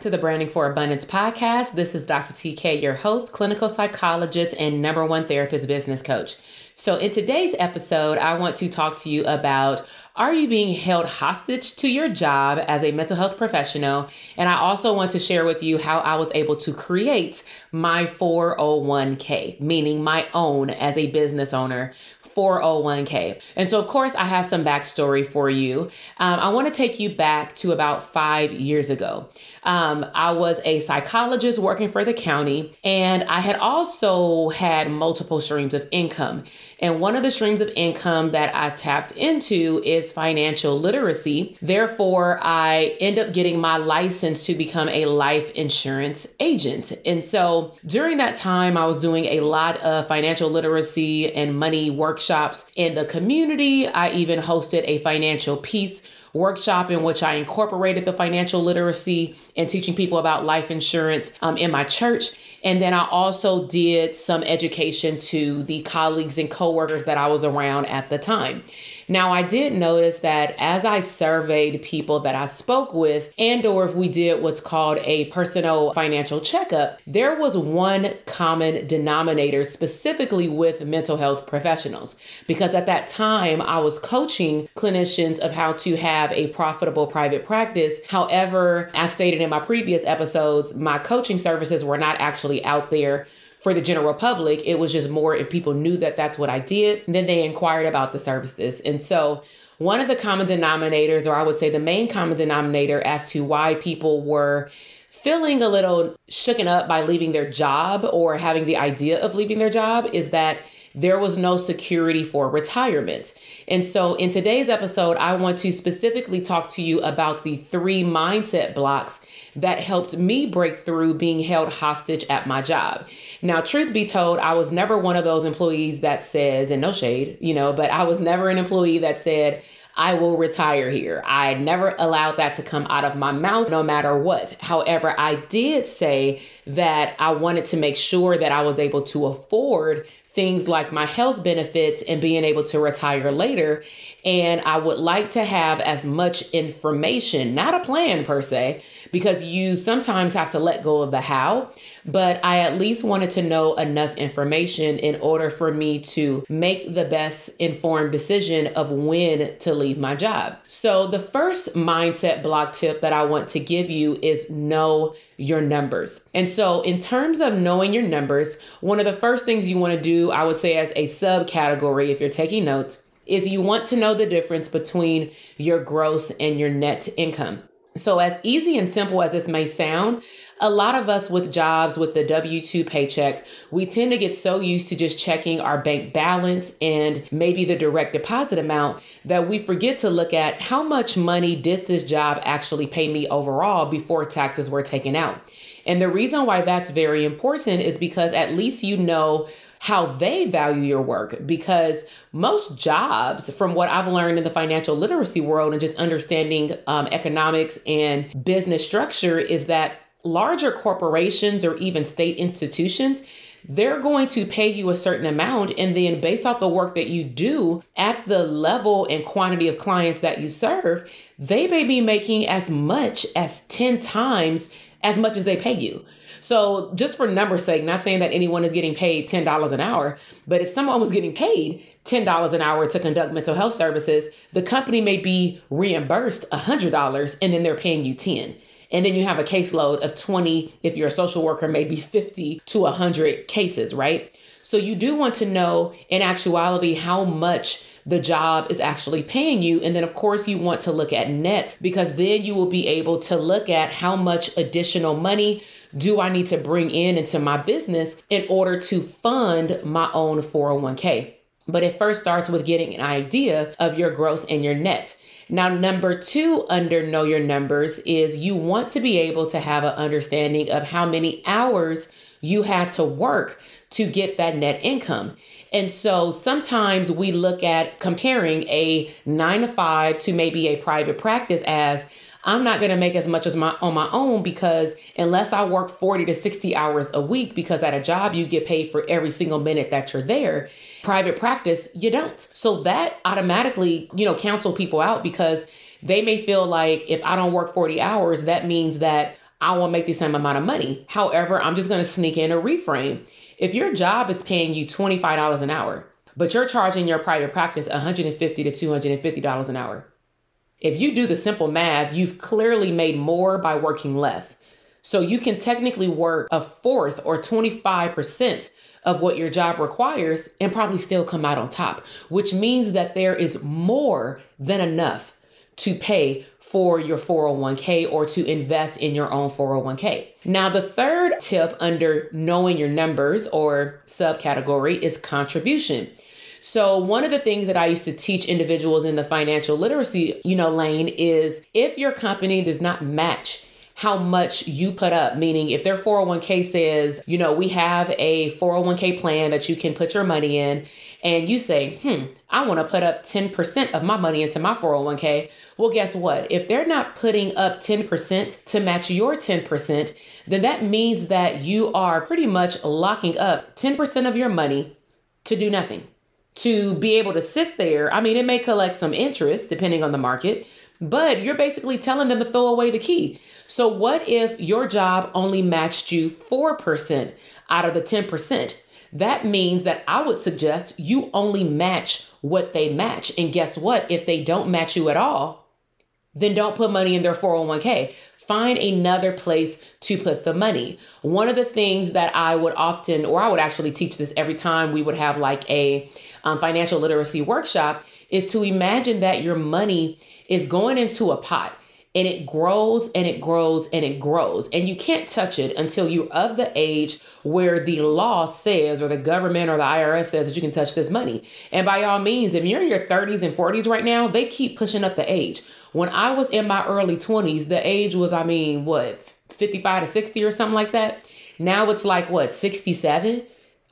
to the Branding for Abundance podcast. This is Dr. TK, your host, clinical psychologist, and number one therapist business coach. So, in today's episode, I want to talk to you about are you being held hostage to your job as a mental health professional? And I also want to share with you how I was able to create my 401k, meaning my own as a business owner 401k. And so, of course, I have some backstory for you. Um, I want to take you back to about five years ago. Um, I was a psychologist working for the county, and I had also had multiple streams of income. And one of the streams of income that I tapped into is financial literacy. Therefore, I end up getting my license to become a life insurance agent. And so during that time, I was doing a lot of financial literacy and money workshops in the community. I even hosted a financial peace workshop in which I incorporated the financial literacy and teaching people about life insurance um, in my church. And then I also did some education to the colleagues and coworkers that I was around at the time. Now, I did notice that as I surveyed people that I spoke with, and or if we did what's called a personal financial checkup, there was one common denominator specifically with mental health professionals. Because at that time, I was coaching clinicians of how to have a profitable private practice. However, as stated in my previous episodes, my coaching services were not actually out there for the general public. It was just more if people knew that that's what I did, then they inquired about the services. And so, one of the common denominators, or I would say the main common denominator as to why people were feeling a little shooken up by leaving their job or having the idea of leaving their job is that there was no security for retirement. And so, in today's episode, I want to specifically talk to you about the three mindset blocks that helped me break through being held hostage at my job. Now, truth be told, I was never one of those employees that says, and no shade, you know, but I was never an employee that said, I will retire here. I never allowed that to come out of my mouth, no matter what. However, I did say that I wanted to make sure that I was able to afford things like my health benefits and being able to retire later. And I would like to have as much information, not a plan per se, because you sometimes have to let go of the how, but I at least wanted to know enough information in order for me to make the best informed decision of when to leave my job. So, the first mindset block tip that I want to give you is know your numbers. And so, in terms of knowing your numbers, one of the first things you want to do, I would say, as a subcategory, if you're taking notes, is you want to know the difference between your gross and your net income. So, as easy and simple as this may sound, a lot of us with jobs with the W 2 paycheck, we tend to get so used to just checking our bank balance and maybe the direct deposit amount that we forget to look at how much money did this job actually pay me overall before taxes were taken out. And the reason why that's very important is because at least you know how they value your work because most jobs from what i've learned in the financial literacy world and just understanding um, economics and business structure is that larger corporations or even state institutions, they're going to pay you a certain amount. And then, based off the work that you do at the level and quantity of clients that you serve, they may be making as much as 10 times as much as they pay you. So, just for numbers' sake, not saying that anyone is getting paid $10 an hour, but if someone was getting paid $10 an hour to conduct mental health services, the company may be reimbursed $100 and then they're paying you 10. And then you have a caseload of 20, if you're a social worker, maybe 50 to 100 cases, right? So you do want to know in actuality how much the job is actually paying you. And then, of course, you want to look at net because then you will be able to look at how much additional money do I need to bring in into my business in order to fund my own 401k. But it first starts with getting an idea of your gross and your net. Now, number two under Know Your Numbers is you want to be able to have an understanding of how many hours you had to work to get that net income. And so sometimes we look at comparing a nine to five to maybe a private practice as I'm not going to make as much as my on my own because unless I work 40 to 60 hours a week because at a job you get paid for every single minute that you're there, private practice you don't. So that automatically, you know, counsel people out because they may feel like if I don't work 40 hours that means that I won't make the same amount of money. However, I'm just going to sneak in a reframe. If your job is paying you $25 an hour, but you're charging your private practice 150 to $250 an hour, if you do the simple math, you've clearly made more by working less. So you can technically work a fourth or 25% of what your job requires and probably still come out on top, which means that there is more than enough to pay for your 401k or to invest in your own 401k. Now, the third tip under knowing your numbers or subcategory is contribution. So one of the things that I used to teach individuals in the financial literacy, you know, lane is if your company does not match how much you put up. Meaning, if their 401k says, you know, we have a 401k plan that you can put your money in, and you say, hmm, I want to put up 10% of my money into my 401k. Well, guess what? If they're not putting up 10% to match your 10%, then that means that you are pretty much locking up 10% of your money to do nothing to be able to sit there. I mean, it may collect some interest depending on the market, but you're basically telling them to throw away the key. So, what if your job only matched you 4% out of the 10%? That means that I would suggest you only match what they match. And guess what? If they don't match you at all, then don't put money in their 401k find another place to put the money. One of the things that I would often, or I would actually teach this every time we would have like a um, financial literacy workshop, is to imagine that your money is going into a pot and it grows and it grows and it grows. And you can't touch it until you're of the age where the law says, or the government or the IRS says that you can touch this money. And by all means, if you're in your 30s and 40s right now, they keep pushing up the age. When I was in my early 20s, the age was, I mean, what, 55 to 60 or something like that. Now it's like, what, 67?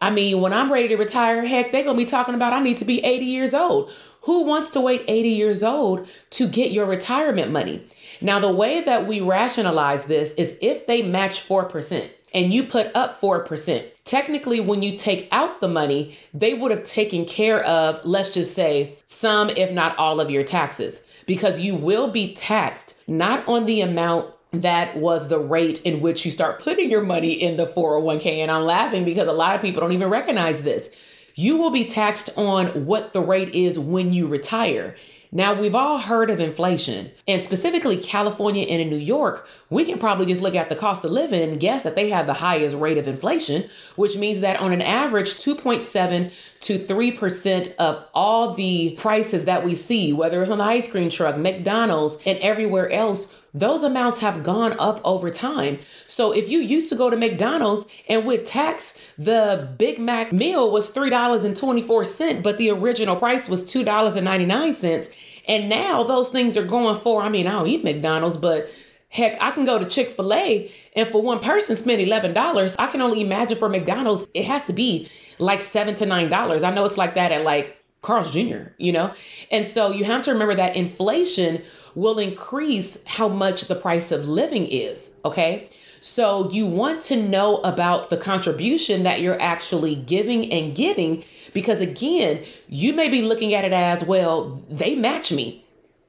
I mean, when I'm ready to retire, heck, they're going to be talking about I need to be 80 years old. Who wants to wait 80 years old to get your retirement money? Now, the way that we rationalize this is if they match 4% and you put up 4%, technically, when you take out the money, they would have taken care of, let's just say, some, if not all of your taxes because you will be taxed not on the amount that was the rate in which you start putting your money in the 401k. And I'm laughing because a lot of people don't even recognize this. You will be taxed on what the rate is when you retire. Now, we've all heard of inflation, and specifically California and in New York, we can probably just look at the cost of living and guess that they have the highest rate of inflation, which means that on an average, 2.7 to 3% of all the prices that we see, whether it's on the ice cream truck, McDonald's, and everywhere else, those amounts have gone up over time. So if you used to go to McDonald's and with tax, the Big Mac meal was $3.24, but the original price was $2.99. And now those things are going for, I mean, I don't eat McDonald's, but Heck, I can go to Chick fil A and for one person spend $11. I can only imagine for McDonald's, it has to be like seven to $9. I know it's like that at like Carl's Jr., you know? And so you have to remember that inflation will increase how much the price of living is, okay? So you want to know about the contribution that you're actually giving and getting because again, you may be looking at it as, well, they match me.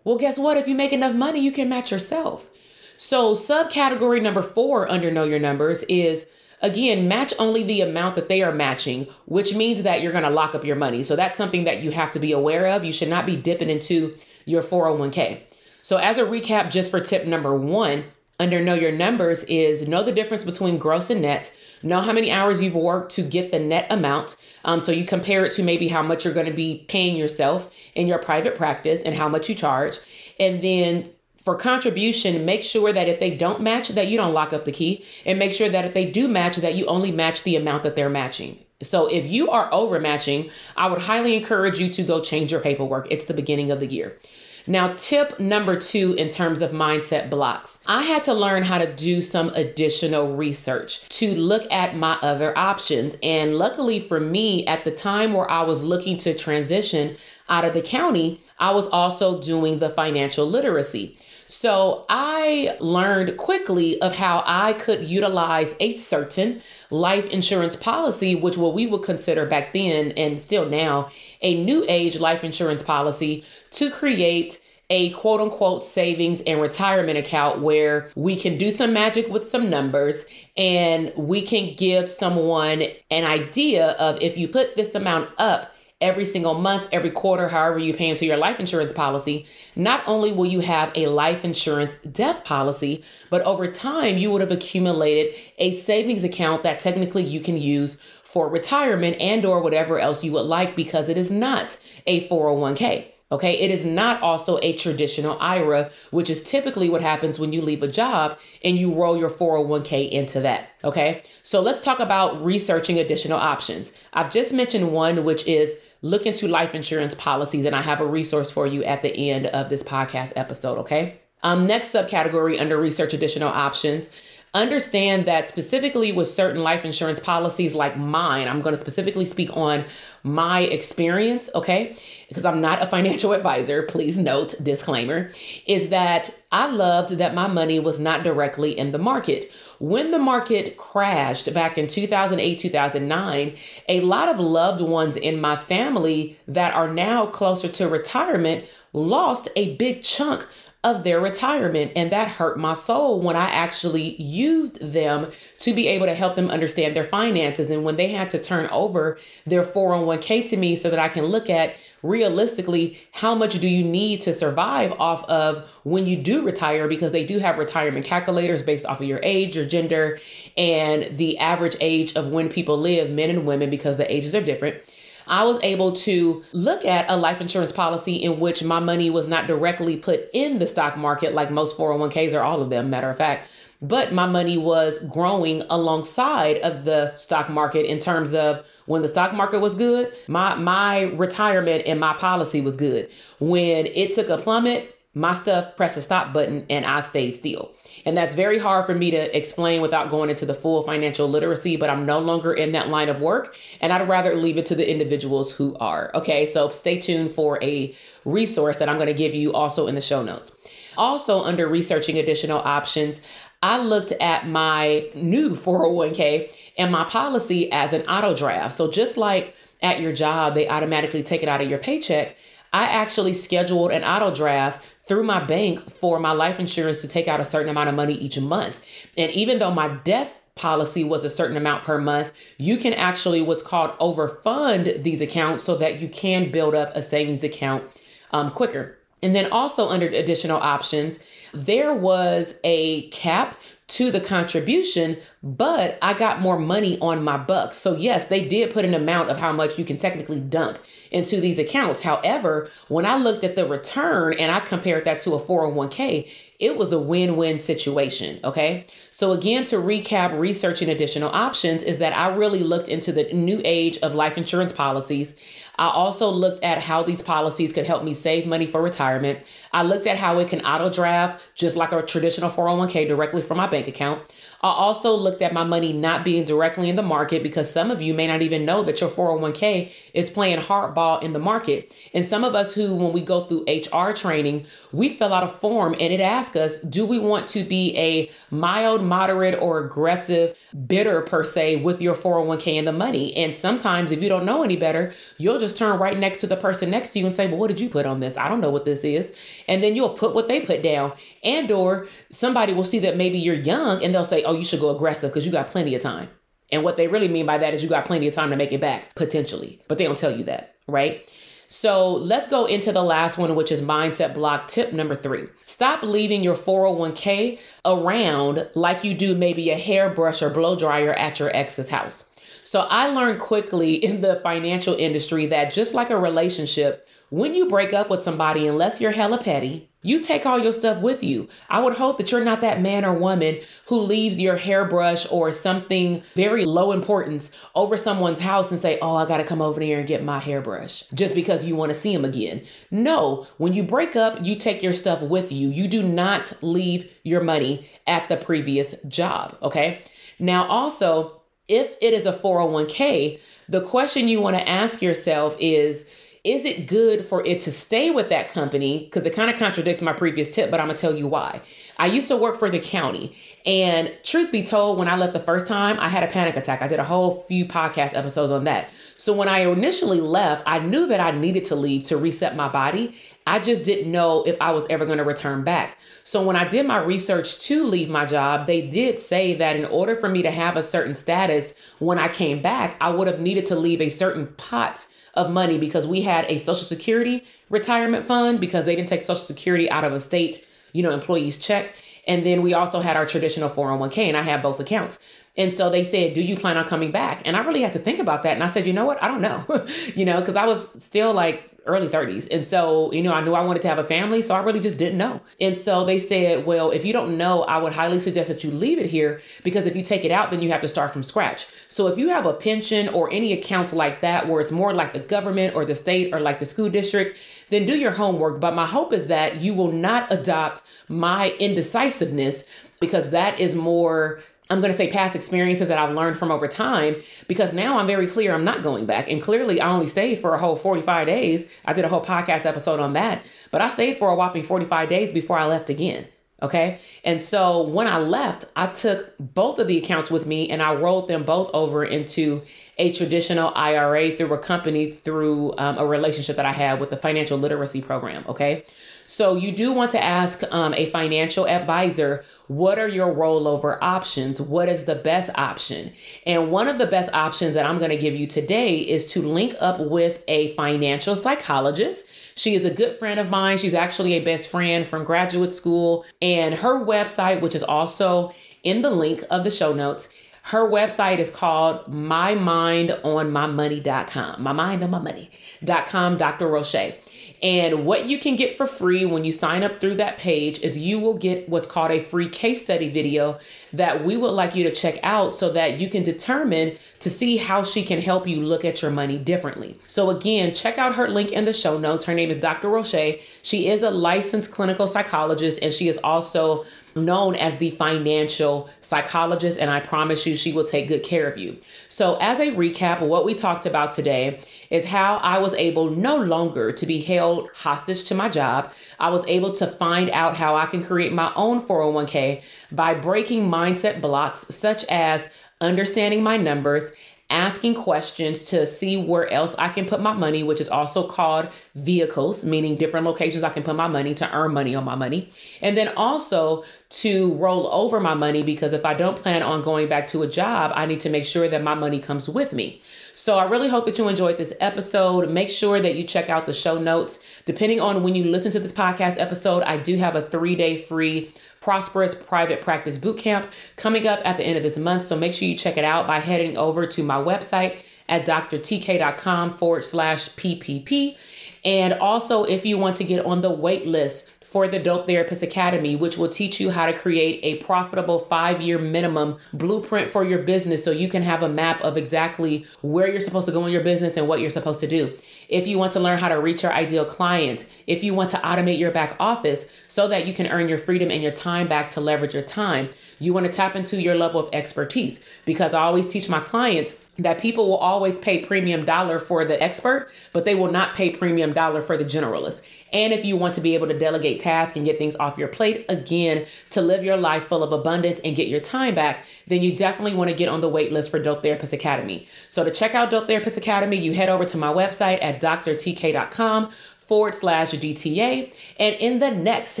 Well, guess what? If you make enough money, you can match yourself. So, subcategory number four under Know Your Numbers is Again, match only the amount that they are matching, which means that you're going to lock up your money. So that's something that you have to be aware of. You should not be dipping into your 401k. So, as a recap, just for tip number one, under know your numbers is know the difference between gross and net know how many hours you've worked to get the net amount um, so you compare it to maybe how much you're going to be paying yourself in your private practice and how much you charge and then for contribution, make sure that if they don't match, that you don't lock up the key, and make sure that if they do match, that you only match the amount that they're matching. So if you are overmatching, I would highly encourage you to go change your paperwork. It's the beginning of the year. Now, tip number two in terms of mindset blocks, I had to learn how to do some additional research to look at my other options. And luckily for me, at the time where I was looking to transition out of the county, I was also doing the financial literacy. So I learned quickly of how I could utilize a certain life insurance policy, which what we would consider back then and still now a new age life insurance policy to create a quote unquote savings and retirement account where we can do some magic with some numbers and we can give someone an idea of if you put this amount up every single month, every quarter, however you pay into your life insurance policy, not only will you have a life insurance death policy, but over time you would have accumulated a savings account that technically you can use for retirement and or whatever else you would like because it is not a 401k. Okay, it is not also a traditional IRA, which is typically what happens when you leave a job and you roll your 401k into that. Okay, so let's talk about researching additional options. I've just mentioned one, which is look into life insurance policies, and I have a resource for you at the end of this podcast episode. Okay, um, next subcategory under research additional options understand that specifically with certain life insurance policies like mine, I'm going to specifically speak on my experience, okay? Because I'm not a financial advisor, please note, disclaimer, is that I loved that my money was not directly in the market. When the market crashed back in 2008, 2009, a lot of loved ones in my family that are now closer to retirement lost a big chunk of their retirement. And that hurt my soul when I actually used them to be able to help them understand their finances. And when they had to turn over their 401k to me so that I can look at realistically how much do you need to survive off of when you do retire because they do have retirement calculators based off of your age your gender and the average age of when people live men and women because the ages are different I was able to look at a life insurance policy in which my money was not directly put in the stock market like most 401ks or all of them, matter of fact. But my money was growing alongside of the stock market in terms of when the stock market was good, my my retirement and my policy was good. When it took a plummet, my stuff pressed the stop button and I stay still. And that's very hard for me to explain without going into the full financial literacy, but I'm no longer in that line of work. And I'd rather leave it to the individuals who are. Okay. So stay tuned for a resource that I'm to give you also in the show notes. Also, under researching additional options, I looked at my new 401k and my policy as an auto draft. So just like at your job, they automatically take it out of your paycheck. I actually scheduled an auto draft through my bank for my life insurance to take out a certain amount of money each month. And even though my death policy was a certain amount per month, you can actually what's called overfund these accounts so that you can build up a savings account um, quicker. And then also under additional options, there was a cap to the contribution, but I got more money on my bucks. So, yes, they did put an amount of how much you can technically dump into these accounts. However, when I looked at the return and I compared that to a 401k, it was a win win situation. Okay. So, again, to recap, researching additional options is that I really looked into the new age of life insurance policies. I also looked at how these policies could help me save money for retirement. I looked at how it can auto draft just like a traditional 401k directly from my bank account. I also looked at my money not being directly in the market because some of you may not even know that your 401k is playing hardball in the market. And some of us who, when we go through HR training, we fill out a form and it asks us, do we want to be a mild, moderate, or aggressive bidder per se with your 401k and the money? And sometimes if you don't know any better, you'll just turn right next to the person next to you and say, well, what did you put on this? I don't know what this is. And then you'll put what they put down. And or somebody will see that maybe you're young and they'll say, oh, you should go aggressive because you got plenty of time. And what they really mean by that is you got plenty of time to make it back, potentially. But they don't tell you that, right? So let's go into the last one, which is mindset block tip number three. Stop leaving your 401k around like you do maybe a hairbrush or blow dryer at your ex's house. So I learned quickly in the financial industry that just like a relationship, when you break up with somebody, unless you're hella petty, you take all your stuff with you. I would hope that you're not that man or woman who leaves your hairbrush or something very low importance over someone's house and say, Oh, I got to come over there and get my hairbrush just because you want to see them again. No, when you break up, you take your stuff with you. You do not leave your money at the previous job. Okay. Now, also, if it is a 401k, the question you want to ask yourself is, is it good for it to stay with that company? Because it kind of contradicts my previous tip, but I'm gonna tell you why. I used to work for the county, and truth be told, when I left the first time, I had a panic attack. I did a whole few podcast episodes on that. So when I initially left, I knew that I needed to leave to reset my body. I just didn't know if I was ever going to return back. So when I did my research to leave my job, they did say that in order for me to have a certain status when I came back, I would have needed to leave a certain pot of money because we had a social security retirement fund because they didn't take social security out of a state, you know, employee's check. And then we also had our traditional 401k and I had both accounts. And so they said, Do you plan on coming back? And I really had to think about that. And I said, You know what? I don't know, you know, because I was still like early 30s. And so, you know, I knew I wanted to have a family, so I really just didn't know. And so they said, well, if you don't know, I would highly suggest that you leave it here because if you take it out, then you have to start from scratch. So if you have a pension or any accounts like that where it's more like the government or the state or like the school district, then do your homework. But my hope is that you will not adopt my indecisiveness because that is more I'm going to say past experiences that I've learned from over time because now I'm very clear I'm not going back. And clearly, I only stayed for a whole 45 days. I did a whole podcast episode on that, but I stayed for a whopping 45 days before I left again. Okay. And so when I left, I took both of the accounts with me and I rolled them both over into a traditional IRA through a company through um, a relationship that I had with the financial literacy program. Okay. So you do want to ask um, a financial advisor what are your rollover options? What is the best option? And one of the best options that I'm going to give you today is to link up with a financial psychologist. She is a good friend of mine. She's actually a best friend from graduate school. And her website, which is also in the link of the show notes, her website is called mymindonmymoney.com. My mind on my money.com, Dr. Rosche. And what you can get for free when you sign up through that page is you will get what's called a free case study video that we would like you to check out so that you can determine to see how she can help you look at your money differently. So, again, check out her link in the show notes. Her name is Dr. Rosche. She is a licensed clinical psychologist and she is also known as the financial psychologist, and I promise you she will take good care of you. So, as a recap, what we talked about today is how I was able no longer to be held hostage to my job. I was able to find out how I can create my own 401k by breaking mindset blocks such as understanding my numbers asking questions to see where else I can put my money, which is also called vehicles, meaning different locations I can put my money to earn money on my money. And then also to roll over my money because if I don't plan on going back to a job, I need to make sure that my money comes with me. So I really hope that you enjoyed this episode. Make sure that you check out the show notes. Depending on when you listen to this podcast episode, I do have a three day free Prosperous Private Practice Bootcamp coming up at the end of this month. So make sure you check it out by heading over to my website at drtk.com forward slash PPP. And also, if you want to get on the wait list for the Dope Therapist Academy, which will teach you how to create a profitable five year minimum blueprint for your business so you can have a map of exactly where you're supposed to go in your business and what you're supposed to do. If you want to learn how to reach your ideal client, if you want to automate your back office so that you can earn your freedom and your time back to leverage your time, you want to tap into your level of expertise because I always teach my clients that people will always pay premium dollar for the expert, but they will not pay premium dollar for the generalist. And if you want to be able to delegate tasks and get things off your plate, again, to live your life full of abundance and get your time back, then you definitely want to get on the wait list for Dope Therapist Academy. So to check out Dope Therapist Academy, you head over to my website at drtk.com forward slash DTA. And in the next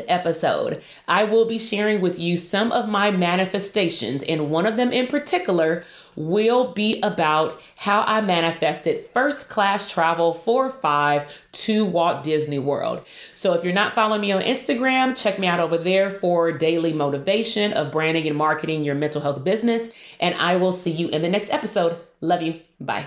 episode, I will be sharing with you some of my manifestations, and one of them in particular will be about how I manifested first class travel for five to Walt Disney World. So if you're not following me on Instagram, check me out over there for daily motivation of branding and marketing your mental health business. And I will see you in the next episode. Love you. Bye.